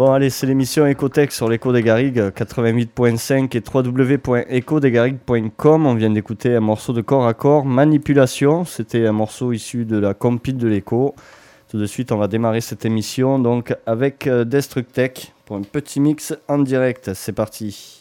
Bon, allez, c'est l'émission Ecotech sur l'écho des Garrigues, 88.5 et www.ecodesgarrigues.com. On vient d'écouter un morceau de corps à corps, Manipulation. C'était un morceau issu de la compile de l'écho. Tout de suite, on va démarrer cette émission donc avec euh, Destructech pour un petit mix en direct. C'est parti.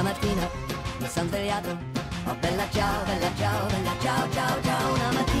stamattina mi sono svegliato. Oh bella ciao, bella ciao, bella ciao, ciao, ciao, una mattina.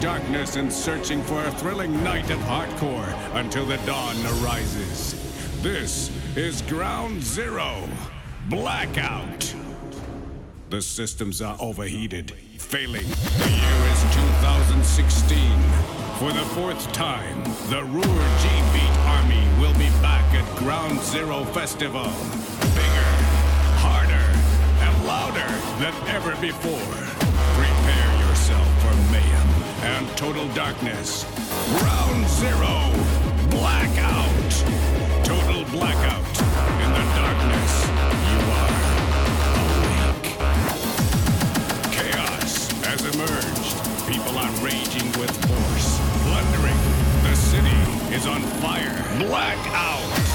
Darkness and searching for a thrilling night of hardcore until the dawn arises. This is Ground Zero Blackout. The systems are overheated, failing. The year is 2016. For the fourth time, the Ruhr G Beat Army will be back at Ground Zero Festival. Bigger, harder, and louder than ever before. Total darkness. Ground Zero Blackout. Total blackout. In the darkness, you are awake. Chaos has emerged. People are raging with force, plundering. The city is on fire. Blackout.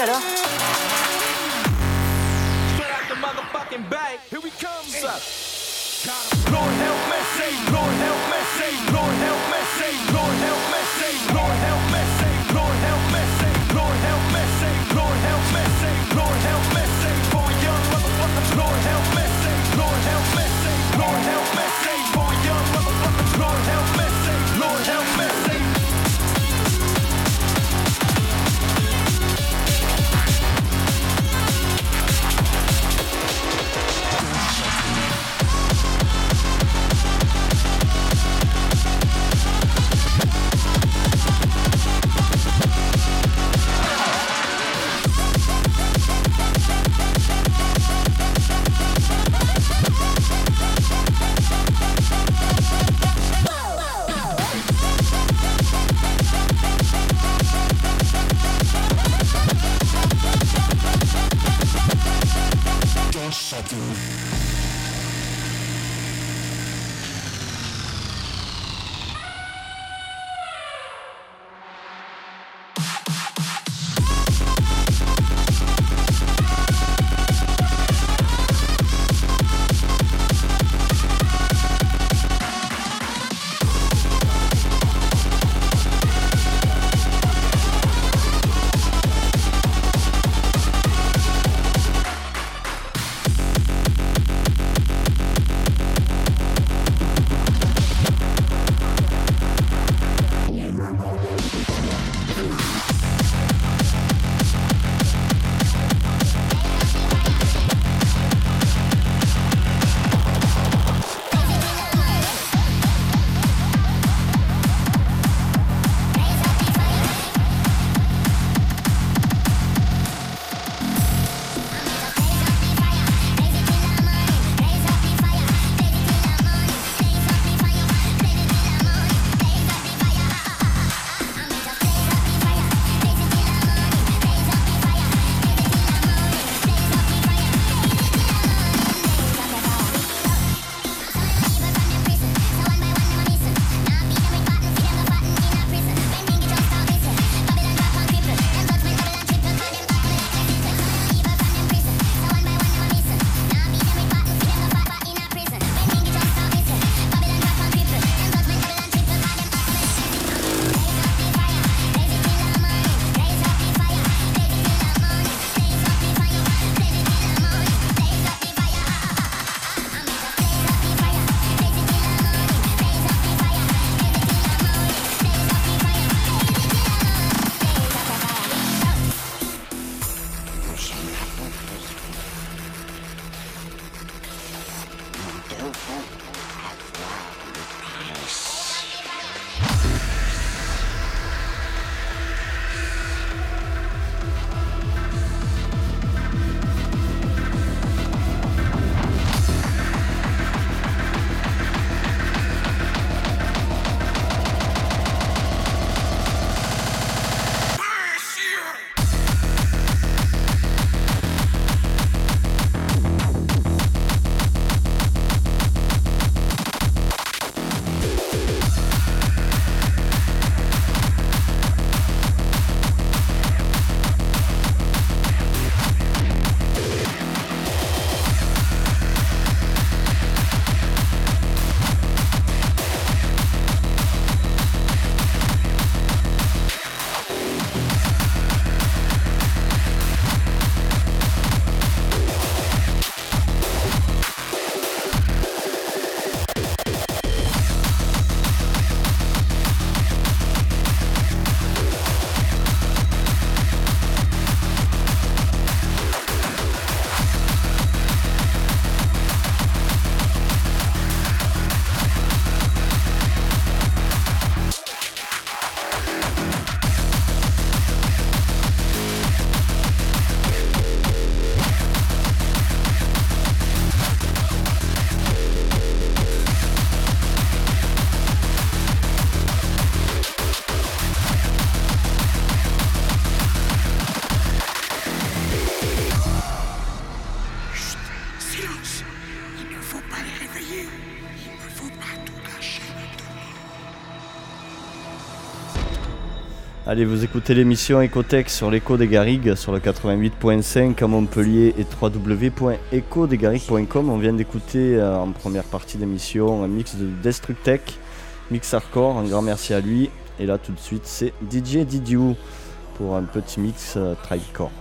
alors Allez, vous écoutez l'émission Ecotech sur l'écho des Garrigues sur le 88.5 à Montpellier et www.ecodesgarrigues.com. On vient d'écouter euh, en première partie d'émission un mix de Destructech, Mix Hardcore. Un grand merci à lui. Et là, tout de suite, c'est DJ Didiou pour un petit mix euh, Tribecore.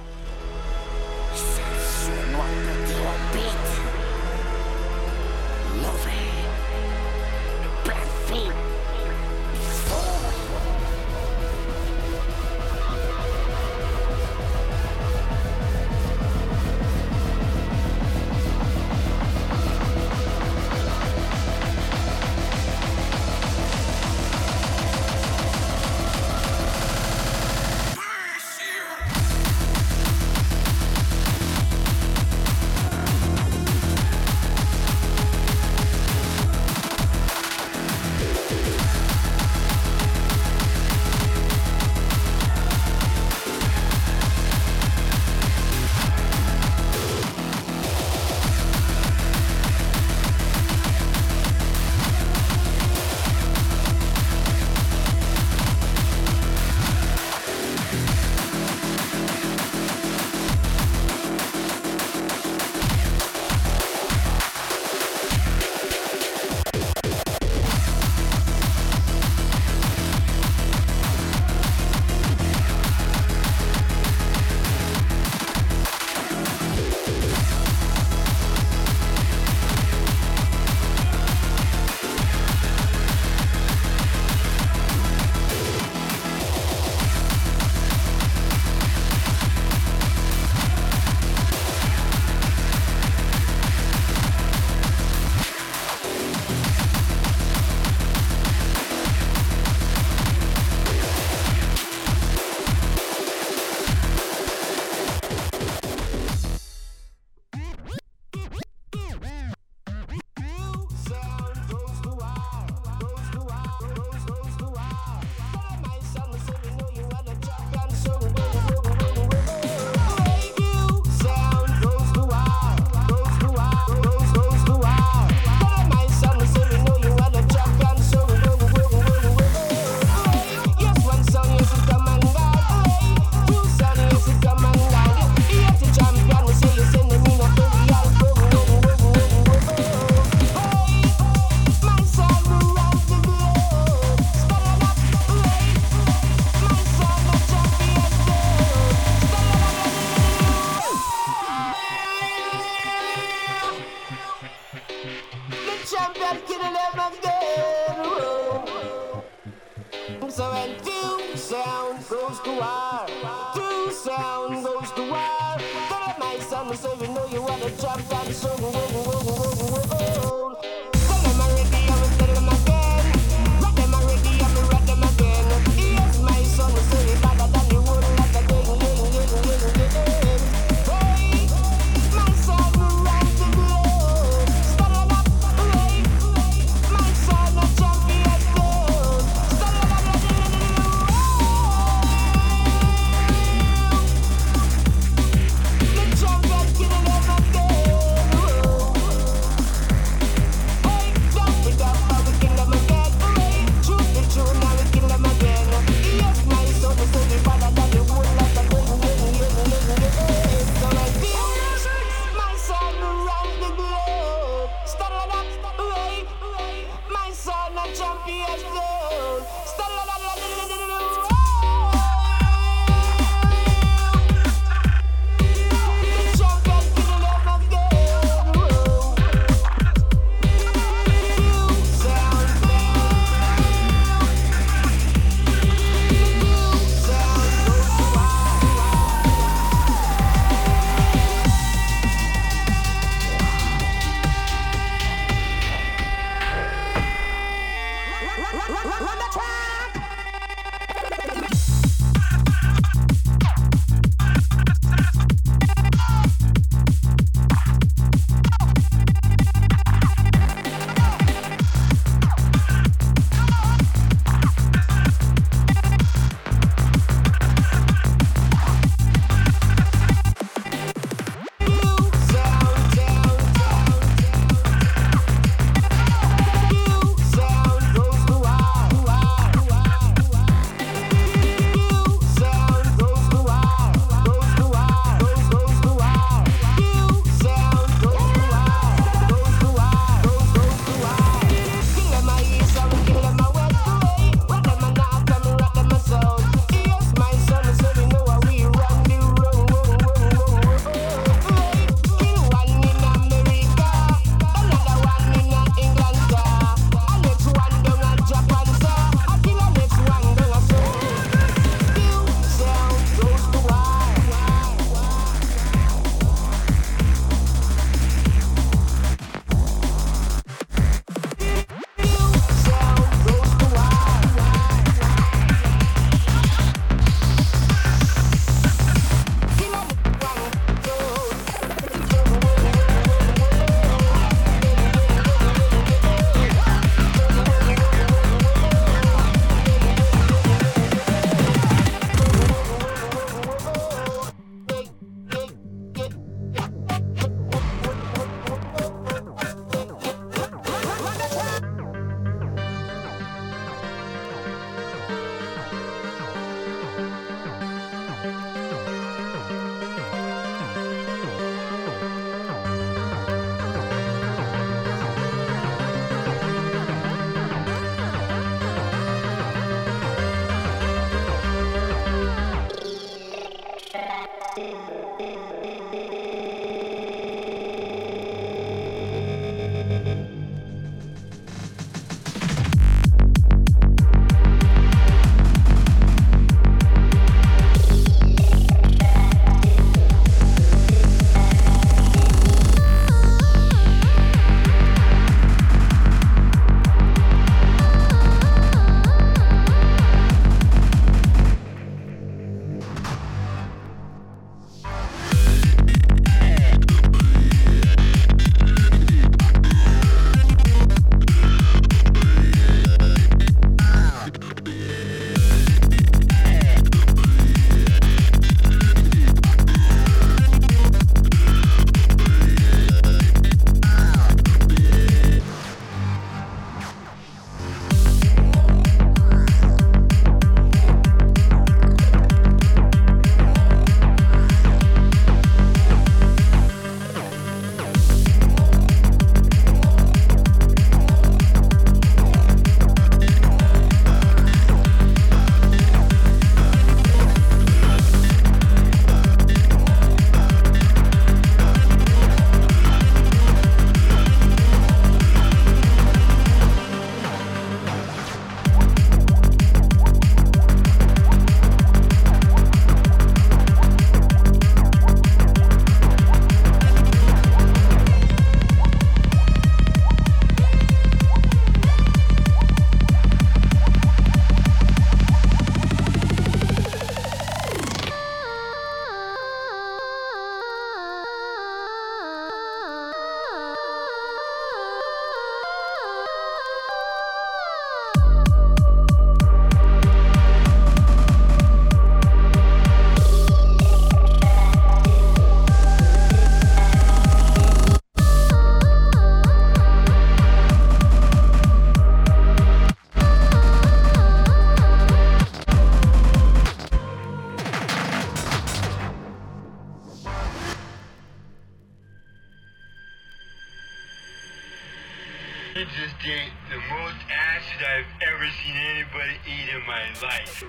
run, run, run the track. It just ate the most acid I've ever seen anybody eat in my life.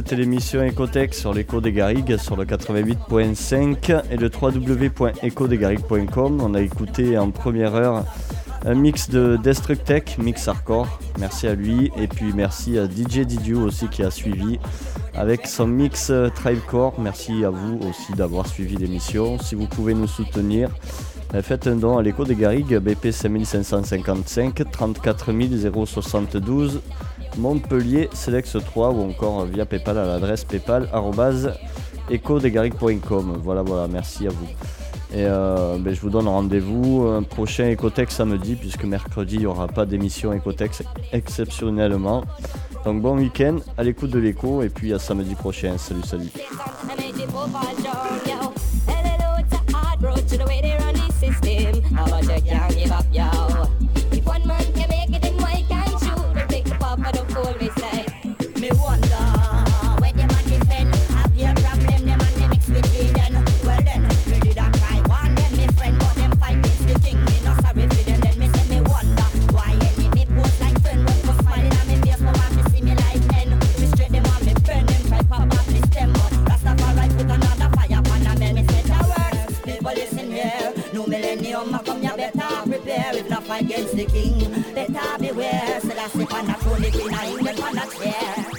C'était l'émission Ecotech sur l'écho des Garrigues sur le 88.5 et le www.ecodesgarrigues.com. On a écouté en première heure un mix de Destructech, mix hardcore. Merci à lui et puis merci à DJ Didio aussi qui a suivi avec son mix euh, Tribecore. Merci à vous aussi d'avoir suivi l'émission. Si vous pouvez nous soutenir, euh, faites un don à l'écho des Garrigues, BP 5555 34 072 Montpellier Selex 3 ou encore via PayPal à l'adresse paypal@ecodesgarrigues.com. Voilà, voilà, merci à vous. Et euh, ben, je vous donne rendez-vous un prochain Ecotech samedi, puisque mercredi il n'y aura pas d'émission Ecotech exceptionnellement. Donc bon week-end, à l'écoute de l'écho, et puis à samedi prochain. Salut, salut. the king. Better beware, Selassie, pan a throne, the I in the a chair.